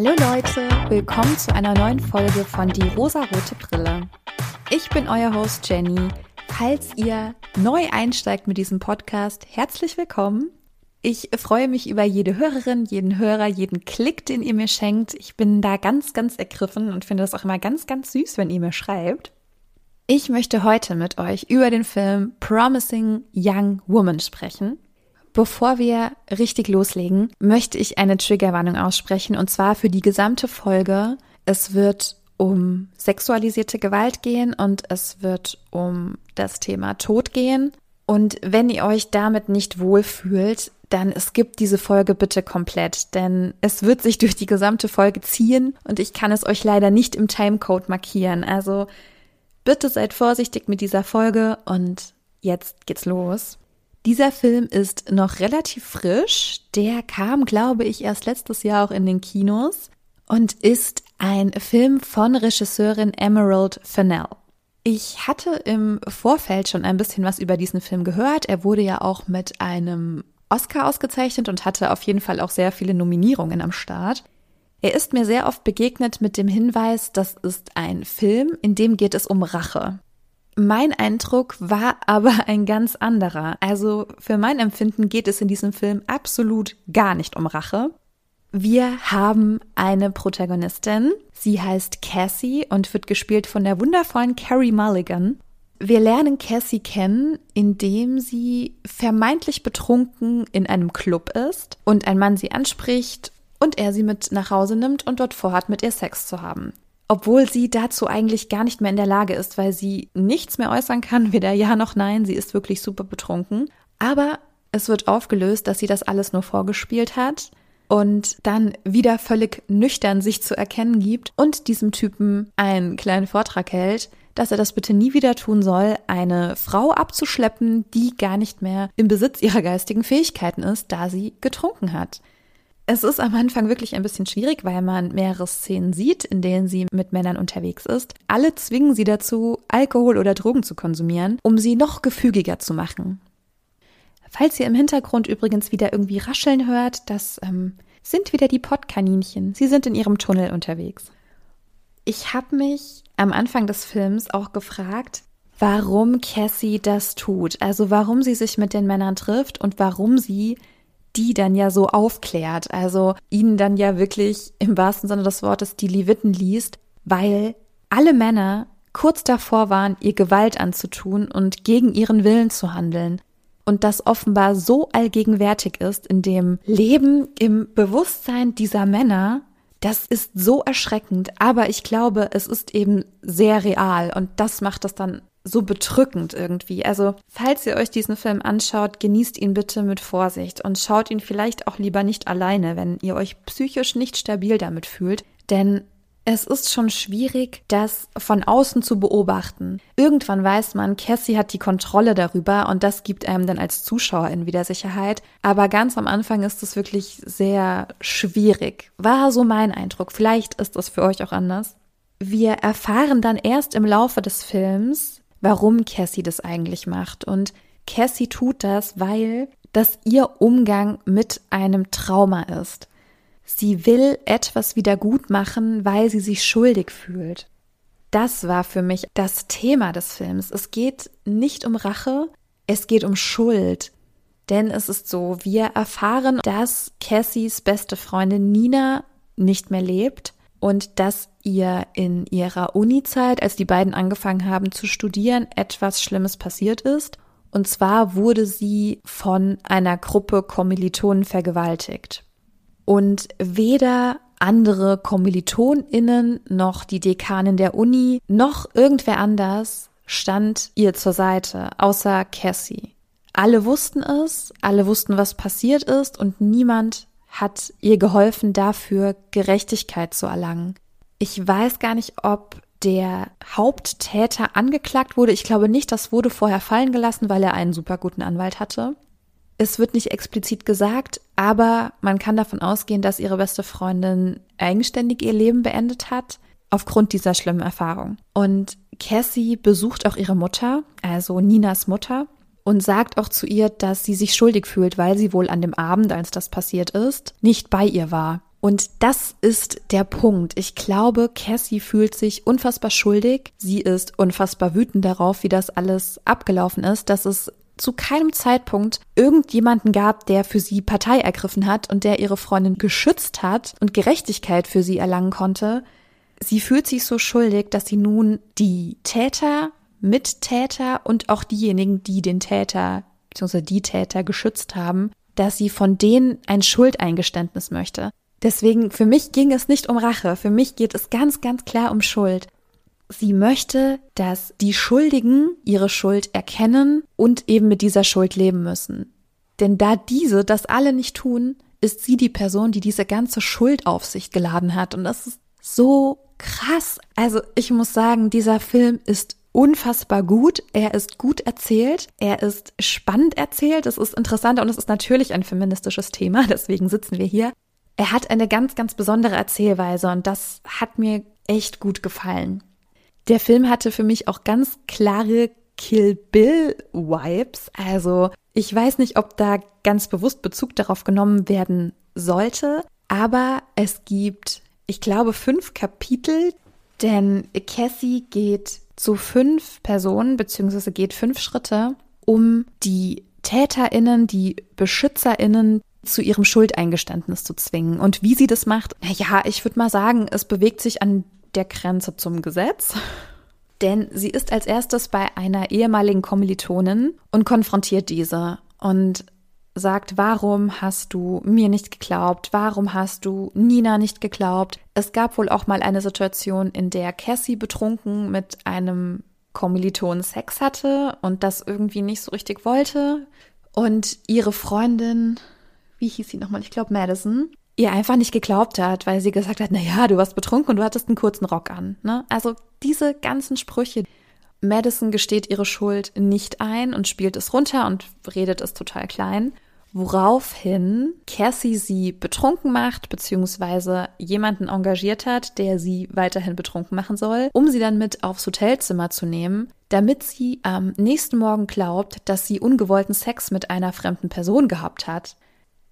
Hallo Leute, willkommen zu einer neuen Folge von Die rosarote Brille. Ich bin euer Host Jenny. Falls ihr neu einsteigt mit diesem Podcast, herzlich willkommen. Ich freue mich über jede Hörerin, jeden Hörer, jeden Klick, den ihr mir schenkt. Ich bin da ganz, ganz ergriffen und finde das auch immer ganz, ganz süß, wenn ihr mir schreibt. Ich möchte heute mit euch über den Film Promising Young Woman sprechen. Bevor wir richtig loslegen, möchte ich eine Triggerwarnung aussprechen und zwar für die gesamte Folge. Es wird um sexualisierte Gewalt gehen und es wird um das Thema Tod gehen. Und wenn ihr euch damit nicht wohlfühlt, dann gibt diese Folge bitte komplett, denn es wird sich durch die gesamte Folge ziehen und ich kann es euch leider nicht im Timecode markieren. Also bitte seid vorsichtig mit dieser Folge und jetzt geht's los. Dieser Film ist noch relativ frisch. Der kam, glaube ich, erst letztes Jahr auch in den Kinos und ist ein Film von Regisseurin Emerald Fennell. Ich hatte im Vorfeld schon ein bisschen was über diesen Film gehört. Er wurde ja auch mit einem Oscar ausgezeichnet und hatte auf jeden Fall auch sehr viele Nominierungen am Start. Er ist mir sehr oft begegnet mit dem Hinweis, das ist ein Film, in dem geht es um Rache. Mein Eindruck war aber ein ganz anderer. Also für mein Empfinden geht es in diesem Film absolut gar nicht um Rache. Wir haben eine Protagonistin. Sie heißt Cassie und wird gespielt von der wundervollen Carrie Mulligan. Wir lernen Cassie kennen, indem sie vermeintlich betrunken in einem Club ist und ein Mann sie anspricht und er sie mit nach Hause nimmt und dort vorhat, mit ihr Sex zu haben. Obwohl sie dazu eigentlich gar nicht mehr in der Lage ist, weil sie nichts mehr äußern kann, weder ja noch nein, sie ist wirklich super betrunken. Aber es wird aufgelöst, dass sie das alles nur vorgespielt hat und dann wieder völlig nüchtern sich zu erkennen gibt und diesem Typen einen kleinen Vortrag hält, dass er das bitte nie wieder tun soll, eine Frau abzuschleppen, die gar nicht mehr im Besitz ihrer geistigen Fähigkeiten ist, da sie getrunken hat. Es ist am Anfang wirklich ein bisschen schwierig, weil man mehrere Szenen sieht, in denen sie mit Männern unterwegs ist. Alle zwingen sie dazu, Alkohol oder Drogen zu konsumieren, um sie noch gefügiger zu machen. Falls ihr im Hintergrund übrigens wieder irgendwie rascheln hört, das ähm, sind wieder die Pottkaninchen. Sie sind in ihrem Tunnel unterwegs. Ich habe mich am Anfang des Films auch gefragt, warum Cassie das tut. Also warum sie sich mit den Männern trifft und warum sie die dann ja so aufklärt. Also ihnen dann ja wirklich im wahrsten Sinne des Wortes die Leviten liest, weil alle Männer kurz davor waren, ihr Gewalt anzutun und gegen ihren Willen zu handeln. Und das offenbar so allgegenwärtig ist in dem Leben, im Bewusstsein dieser Männer, das ist so erschreckend, aber ich glaube, es ist eben sehr real und das macht das dann so bedrückend irgendwie. Also, falls ihr euch diesen Film anschaut, genießt ihn bitte mit Vorsicht und schaut ihn vielleicht auch lieber nicht alleine, wenn ihr euch psychisch nicht stabil damit fühlt, denn es ist schon schwierig, das von außen zu beobachten. Irgendwann weiß man, Cassie hat die Kontrolle darüber und das gibt einem dann als Zuschauer in wieder Sicherheit. Aber ganz am Anfang ist es wirklich sehr schwierig. War so mein Eindruck. Vielleicht ist es für euch auch anders. Wir erfahren dann erst im Laufe des Films, warum Cassie das eigentlich macht. Und Cassie tut das, weil das ihr Umgang mit einem Trauma ist. Sie will etwas wieder gut machen, weil sie sich schuldig fühlt. Das war für mich das Thema des Films. Es geht nicht um Rache, es geht um Schuld. Denn es ist so, wir erfahren, dass Cassies beste Freundin Nina nicht mehr lebt und dass ihr in ihrer Uni-Zeit, als die beiden angefangen haben zu studieren, etwas Schlimmes passiert ist. Und zwar wurde sie von einer Gruppe Kommilitonen vergewaltigt. Und weder andere KommilitonInnen noch die Dekanin der Uni noch irgendwer anders stand ihr zur Seite, außer Cassie. Alle wussten es, alle wussten, was passiert ist und niemand hat ihr geholfen, dafür Gerechtigkeit zu erlangen. Ich weiß gar nicht, ob der Haupttäter angeklagt wurde. Ich glaube nicht, das wurde vorher fallen gelassen, weil er einen super guten Anwalt hatte. Es wird nicht explizit gesagt, aber man kann davon ausgehen, dass ihre beste Freundin eigenständig ihr Leben beendet hat, aufgrund dieser schlimmen Erfahrung. Und Cassie besucht auch ihre Mutter, also Ninas Mutter, und sagt auch zu ihr, dass sie sich schuldig fühlt, weil sie wohl an dem Abend, als das passiert ist, nicht bei ihr war. Und das ist der Punkt. Ich glaube, Cassie fühlt sich unfassbar schuldig. Sie ist unfassbar wütend darauf, wie das alles abgelaufen ist, dass es zu keinem Zeitpunkt irgendjemanden gab, der für sie Partei ergriffen hat und der ihre Freundin geschützt hat und Gerechtigkeit für sie erlangen konnte. Sie fühlt sich so schuldig, dass sie nun die Täter, Mittäter und auch diejenigen, die den Täter bzw. die Täter geschützt haben, dass sie von denen ein Schuldeingeständnis möchte. Deswegen, für mich ging es nicht um Rache, für mich geht es ganz, ganz klar um Schuld. Sie möchte, dass die Schuldigen ihre Schuld erkennen und eben mit dieser Schuld leben müssen. Denn da diese das alle nicht tun, ist sie die Person, die diese ganze Schuld auf sich geladen hat. Und das ist so krass. Also ich muss sagen, dieser Film ist unfassbar gut. Er ist gut erzählt. Er ist spannend erzählt. Es ist interessant und es ist natürlich ein feministisches Thema. Deswegen sitzen wir hier. Er hat eine ganz, ganz besondere Erzählweise und das hat mir echt gut gefallen. Der Film hatte für mich auch ganz klare Kill Bill Vibes. Also ich weiß nicht, ob da ganz bewusst Bezug darauf genommen werden sollte, aber es gibt, ich glaube, fünf Kapitel, denn Cassie geht zu fünf Personen beziehungsweise geht fünf Schritte, um die TäterInnen, die BeschützerInnen zu ihrem Schuldeingeständnis zu zwingen. Und wie sie das macht, naja, ich würde mal sagen, es bewegt sich an der Grenze zum Gesetz. Denn sie ist als erstes bei einer ehemaligen Kommilitonin und konfrontiert diese und sagt, warum hast du mir nicht geglaubt? Warum hast du Nina nicht geglaubt? Es gab wohl auch mal eine Situation, in der Cassie betrunken mit einem Kommilitonen Sex hatte und das irgendwie nicht so richtig wollte. Und ihre Freundin wie hieß sie nochmal? Ich glaube Madison, ihr einfach nicht geglaubt hat, weil sie gesagt hat, na ja, du warst betrunken und du hattest einen kurzen Rock an. Ne? Also diese ganzen Sprüche. Madison gesteht ihre Schuld nicht ein und spielt es runter und redet es total klein. Woraufhin Cassie sie betrunken macht, beziehungsweise jemanden engagiert hat, der sie weiterhin betrunken machen soll, um sie dann mit aufs Hotelzimmer zu nehmen, damit sie am nächsten Morgen glaubt, dass sie ungewollten Sex mit einer fremden Person gehabt hat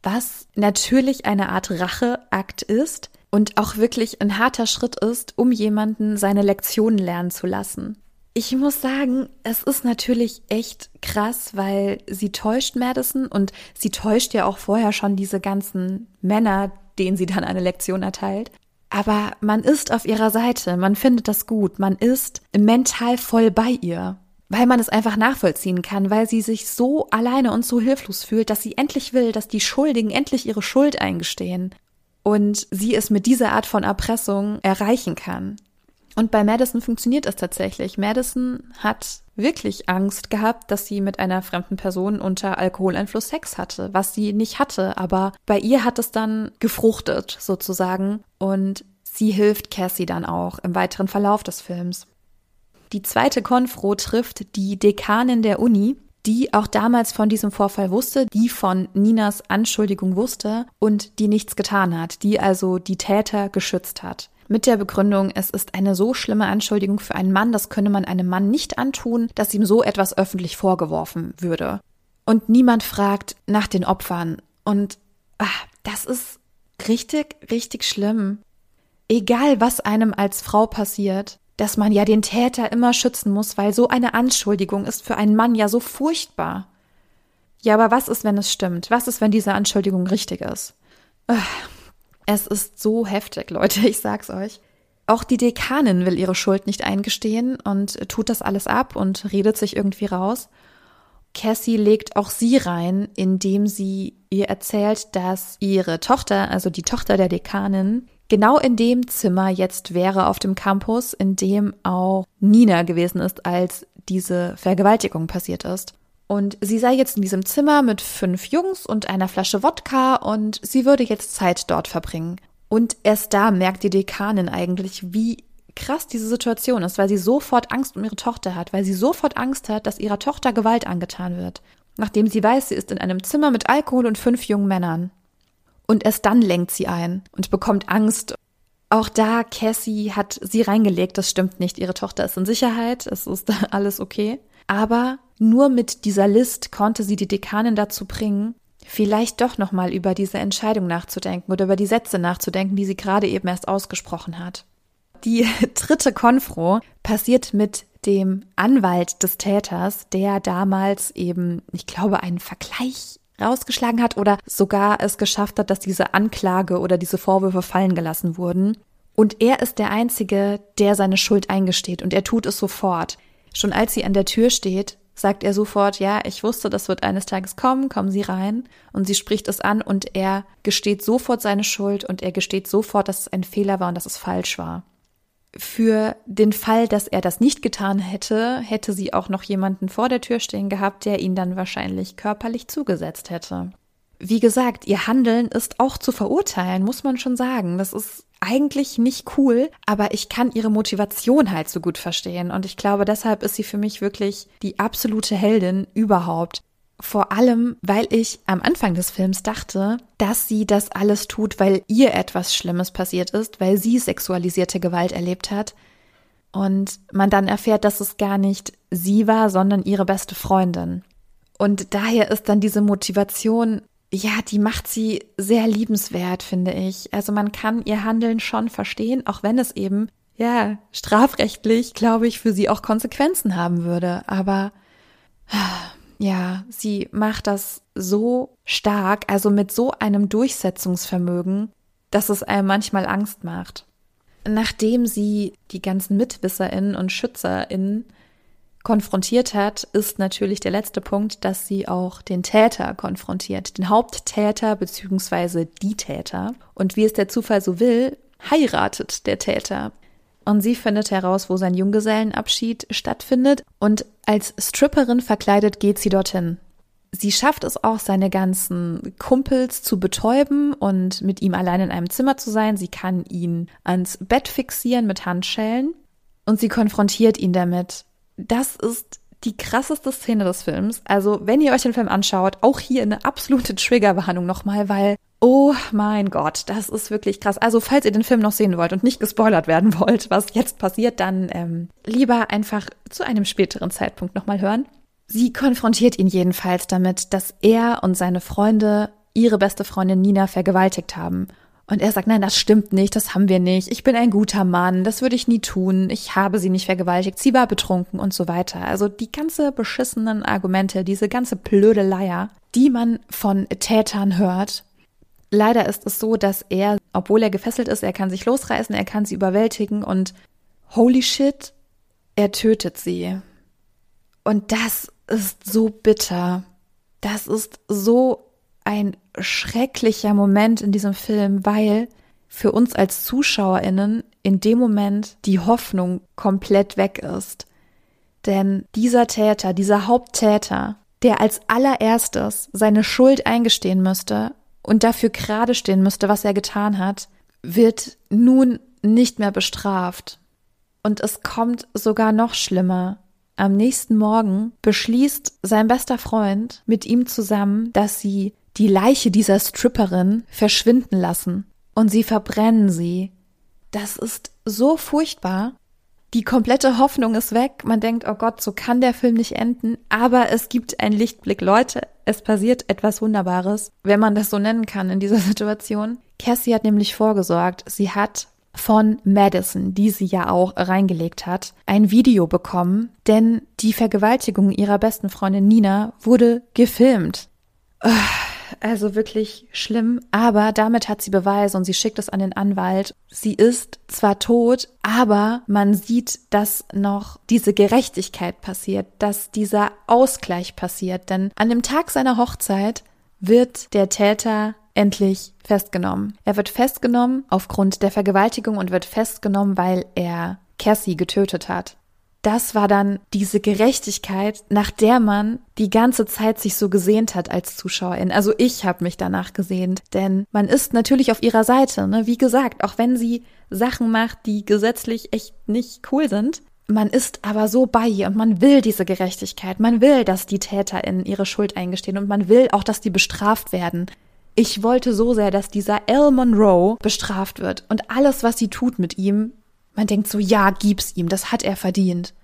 was natürlich eine Art Racheakt ist und auch wirklich ein harter Schritt ist, um jemanden seine Lektionen lernen zu lassen. Ich muss sagen, es ist natürlich echt krass, weil sie täuscht Madison und sie täuscht ja auch vorher schon diese ganzen Männer, denen sie dann eine Lektion erteilt. Aber man ist auf ihrer Seite, man findet das gut, man ist mental voll bei ihr weil man es einfach nachvollziehen kann, weil sie sich so alleine und so hilflos fühlt, dass sie endlich will, dass die Schuldigen endlich ihre Schuld eingestehen und sie es mit dieser Art von Erpressung erreichen kann. Und bei Madison funktioniert es tatsächlich. Madison hat wirklich Angst gehabt, dass sie mit einer fremden Person unter Alkoholeinfluss Sex hatte, was sie nicht hatte, aber bei ihr hat es dann gefruchtet sozusagen und sie hilft Cassie dann auch im weiteren Verlauf des Films. Die zweite Konfro trifft die Dekanin der Uni, die auch damals von diesem Vorfall wusste, die von Ninas Anschuldigung wusste und die nichts getan hat, die also die Täter geschützt hat. Mit der Begründung, es ist eine so schlimme Anschuldigung für einen Mann, das könne man einem Mann nicht antun, dass ihm so etwas öffentlich vorgeworfen würde. Und niemand fragt nach den Opfern. Und ach, das ist richtig, richtig schlimm. Egal, was einem als Frau passiert, dass man ja den Täter immer schützen muss, weil so eine Anschuldigung ist für einen Mann ja so furchtbar. Ja, aber was ist, wenn es stimmt? Was ist, wenn diese Anschuldigung richtig ist? Es ist so heftig, Leute, ich sag's euch. Auch die Dekanin will ihre Schuld nicht eingestehen und tut das alles ab und redet sich irgendwie raus. Cassie legt auch sie rein, indem sie ihr erzählt, dass ihre Tochter, also die Tochter der Dekanin, genau in dem Zimmer jetzt wäre auf dem Campus, in dem auch Nina gewesen ist, als diese Vergewaltigung passiert ist. Und sie sei jetzt in diesem Zimmer mit fünf Jungs und einer Flasche Wodka und sie würde jetzt Zeit dort verbringen. Und erst da merkt die Dekanin eigentlich, wie krass diese Situation ist, weil sie sofort Angst um ihre Tochter hat, weil sie sofort Angst hat, dass ihrer Tochter Gewalt angetan wird. Nachdem sie weiß, sie ist in einem Zimmer mit Alkohol und fünf jungen Männern. Und erst dann lenkt sie ein und bekommt Angst. Auch da, Cassie hat sie reingelegt, das stimmt nicht. Ihre Tochter ist in Sicherheit, es ist alles okay. Aber nur mit dieser List konnte sie die Dekanin dazu bringen, vielleicht doch nochmal über diese Entscheidung nachzudenken oder über die Sätze nachzudenken, die sie gerade eben erst ausgesprochen hat. Die dritte Konfro passiert mit dem Anwalt des Täters, der damals eben, ich glaube, einen Vergleich rausgeschlagen hat oder sogar es geschafft hat, dass diese Anklage oder diese Vorwürfe fallen gelassen wurden. Und er ist der Einzige, der seine Schuld eingesteht und er tut es sofort. Schon als sie an der Tür steht, sagt er sofort, ja, ich wusste, das wird eines Tages kommen, kommen Sie rein. Und sie spricht es an und er gesteht sofort seine Schuld und er gesteht sofort, dass es ein Fehler war und dass es falsch war. Für den Fall, dass er das nicht getan hätte, hätte sie auch noch jemanden vor der Tür stehen gehabt, der ihn dann wahrscheinlich körperlich zugesetzt hätte. Wie gesagt, ihr Handeln ist auch zu verurteilen, muss man schon sagen. Das ist eigentlich nicht cool, aber ich kann ihre Motivation halt so gut verstehen. Und ich glaube, deshalb ist sie für mich wirklich die absolute Heldin überhaupt. Vor allem, weil ich am Anfang des Films dachte, dass sie das alles tut, weil ihr etwas Schlimmes passiert ist, weil sie sexualisierte Gewalt erlebt hat. Und man dann erfährt, dass es gar nicht sie war, sondern ihre beste Freundin. Und daher ist dann diese Motivation ja, die macht sie sehr liebenswert, finde ich. Also man kann ihr Handeln schon verstehen, auch wenn es eben, ja, strafrechtlich, glaube ich, für sie auch Konsequenzen haben würde. Aber ja, sie macht das so stark, also mit so einem Durchsetzungsvermögen, dass es einem manchmal Angst macht. Nachdem sie die ganzen MitwisserInnen und SchützerInnen konfrontiert hat, ist natürlich der letzte Punkt, dass sie auch den Täter konfrontiert, den Haupttäter bzw. die Täter. Und wie es der Zufall so will, heiratet der Täter. Und sie findet heraus, wo sein Junggesellenabschied stattfindet und als Stripperin verkleidet geht sie dorthin. Sie schafft es auch, seine ganzen Kumpels zu betäuben und mit ihm allein in einem Zimmer zu sein. Sie kann ihn ans Bett fixieren mit Handschellen und sie konfrontiert ihn damit das ist die krasseste Szene des Films. Also, wenn ihr euch den Film anschaut, auch hier eine absolute Triggerwarnung nochmal, weil, oh mein Gott, das ist wirklich krass. Also, falls ihr den Film noch sehen wollt und nicht gespoilert werden wollt, was jetzt passiert, dann ähm, lieber einfach zu einem späteren Zeitpunkt nochmal hören. Sie konfrontiert ihn jedenfalls damit, dass er und seine Freunde ihre beste Freundin Nina vergewaltigt haben. Und er sagt, nein, das stimmt nicht, das haben wir nicht. Ich bin ein guter Mann, das würde ich nie tun. Ich habe sie nicht vergewaltigt, sie war betrunken und so weiter. Also die ganze beschissenen Argumente, diese ganze blöde Leier, die man von Tätern hört. Leider ist es so, dass er, obwohl er gefesselt ist, er kann sich losreißen, er kann sie überwältigen und holy shit, er tötet sie. Und das ist so bitter. Das ist so ein schrecklicher Moment in diesem Film, weil für uns als Zuschauerinnen in dem Moment die Hoffnung komplett weg ist. Denn dieser Täter, dieser Haupttäter, der als allererstes seine Schuld eingestehen müsste und dafür gerade stehen müsste, was er getan hat, wird nun nicht mehr bestraft. Und es kommt sogar noch schlimmer. Am nächsten Morgen beschließt sein bester Freund mit ihm zusammen, dass sie die Leiche dieser Stripperin verschwinden lassen und sie verbrennen sie. Das ist so furchtbar. Die komplette Hoffnung ist weg. Man denkt, oh Gott, so kann der Film nicht enden. Aber es gibt einen Lichtblick. Leute, es passiert etwas Wunderbares, wenn man das so nennen kann in dieser Situation. Cassie hat nämlich vorgesorgt. Sie hat von Madison, die sie ja auch reingelegt hat, ein Video bekommen, denn die Vergewaltigung ihrer besten Freundin Nina wurde gefilmt. Also wirklich schlimm, aber damit hat sie Beweise und sie schickt es an den Anwalt. Sie ist zwar tot, aber man sieht, dass noch diese Gerechtigkeit passiert, dass dieser Ausgleich passiert, denn an dem Tag seiner Hochzeit wird der Täter endlich festgenommen. Er wird festgenommen aufgrund der Vergewaltigung und wird festgenommen, weil er Cassie getötet hat das war dann diese Gerechtigkeit, nach der man die ganze Zeit sich so gesehnt hat als Zuschauerin. Also ich habe mich danach gesehnt, denn man ist natürlich auf ihrer Seite. Ne? Wie gesagt, auch wenn sie Sachen macht, die gesetzlich echt nicht cool sind, man ist aber so bei ihr und man will diese Gerechtigkeit. Man will, dass die TäterInnen ihre Schuld eingestehen und man will auch, dass die bestraft werden. Ich wollte so sehr, dass dieser Al Monroe bestraft wird und alles, was sie tut mit ihm, man denkt so, ja, gib's ihm, das hat er verdient.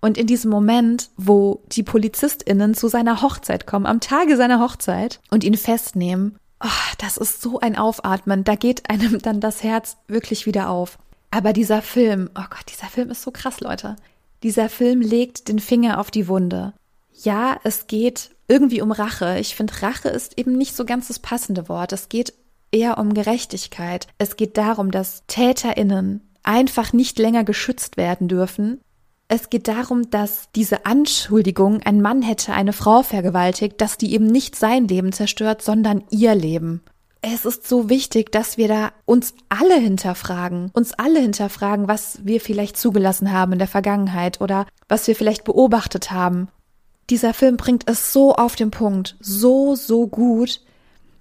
Und in diesem Moment, wo die PolizistInnen zu seiner Hochzeit kommen, am Tage seiner Hochzeit und ihn festnehmen, oh, das ist so ein Aufatmen. Da geht einem dann das Herz wirklich wieder auf. Aber dieser Film, oh Gott, dieser Film ist so krass, Leute. Dieser Film legt den Finger auf die Wunde. Ja, es geht irgendwie um Rache. Ich finde, Rache ist eben nicht so ganz das passende Wort. Es geht eher um Gerechtigkeit. Es geht darum, dass TäterInnen einfach nicht länger geschützt werden dürfen. Es geht darum, dass diese Anschuldigung, ein Mann hätte eine Frau vergewaltigt, dass die eben nicht sein Leben zerstört, sondern ihr Leben. Es ist so wichtig, dass wir da uns alle hinterfragen, uns alle hinterfragen, was wir vielleicht zugelassen haben in der Vergangenheit oder was wir vielleicht beobachtet haben. Dieser Film bringt es so auf den Punkt, so, so gut.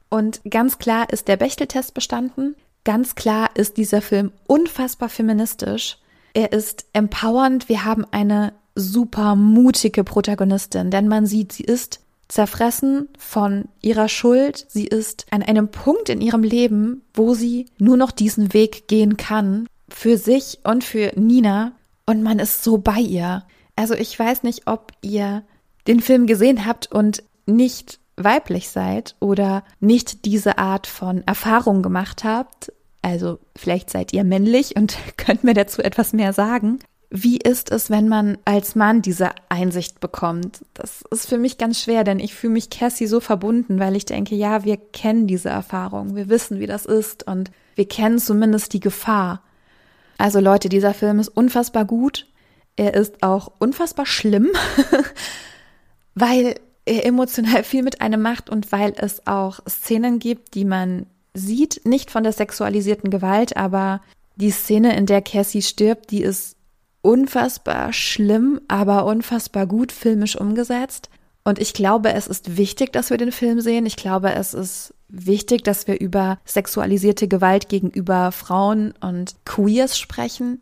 Und ganz klar ist der Bechteltest bestanden. Ganz klar ist dieser Film unfassbar feministisch. Er ist empowernd. Wir haben eine super mutige Protagonistin, denn man sieht, sie ist zerfressen von ihrer Schuld. Sie ist an einem Punkt in ihrem Leben, wo sie nur noch diesen Weg gehen kann. Für sich und für Nina. Und man ist so bei ihr. Also ich weiß nicht, ob ihr den Film gesehen habt und nicht weiblich seid oder nicht diese Art von Erfahrung gemacht habt, also vielleicht seid ihr männlich und könnt mir dazu etwas mehr sagen. Wie ist es, wenn man als Mann diese Einsicht bekommt? Das ist für mich ganz schwer, denn ich fühle mich Cassie so verbunden, weil ich denke, ja, wir kennen diese Erfahrung, wir wissen, wie das ist und wir kennen zumindest die Gefahr. Also Leute, dieser Film ist unfassbar gut. Er ist auch unfassbar schlimm, weil emotional viel mit einem macht und weil es auch Szenen gibt, die man sieht, nicht von der sexualisierten Gewalt, aber die Szene, in der Cassie stirbt, die ist unfassbar schlimm, aber unfassbar gut filmisch umgesetzt. Und ich glaube, es ist wichtig, dass wir den Film sehen. Ich glaube, es ist wichtig, dass wir über sexualisierte Gewalt gegenüber Frauen und Queers sprechen.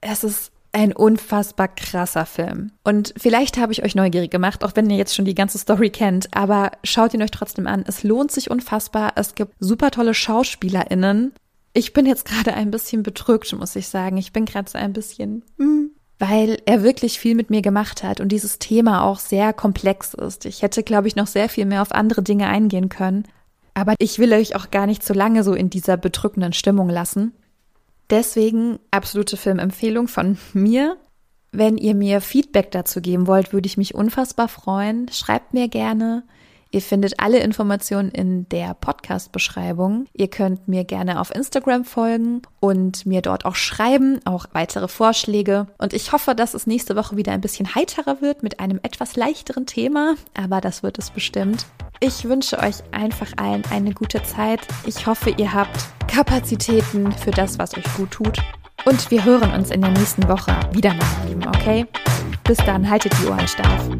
Es ist ein unfassbar krasser Film. Und vielleicht habe ich euch neugierig gemacht, auch wenn ihr jetzt schon die ganze Story kennt, aber schaut ihn euch trotzdem an. Es lohnt sich unfassbar. Es gibt super tolle SchauspielerInnen. Ich bin jetzt gerade ein bisschen bedrückt, muss ich sagen. Ich bin gerade so ein bisschen, hm, weil er wirklich viel mit mir gemacht hat und dieses Thema auch sehr komplex ist. Ich hätte, glaube ich, noch sehr viel mehr auf andere Dinge eingehen können. Aber ich will euch auch gar nicht so lange so in dieser bedrückenden Stimmung lassen. Deswegen absolute Filmempfehlung von mir. Wenn ihr mir Feedback dazu geben wollt, würde ich mich unfassbar freuen. Schreibt mir gerne. Ihr findet alle Informationen in der Podcast-Beschreibung. Ihr könnt mir gerne auf Instagram folgen und mir dort auch schreiben, auch weitere Vorschläge. Und ich hoffe, dass es nächste Woche wieder ein bisschen heiterer wird mit einem etwas leichteren Thema, aber das wird es bestimmt. Ich wünsche euch einfach allen eine gute Zeit. Ich hoffe, ihr habt Kapazitäten für das, was euch gut tut. Und wir hören uns in der nächsten Woche wieder, meine Lieben, okay? Bis dann, haltet die Ohren steif.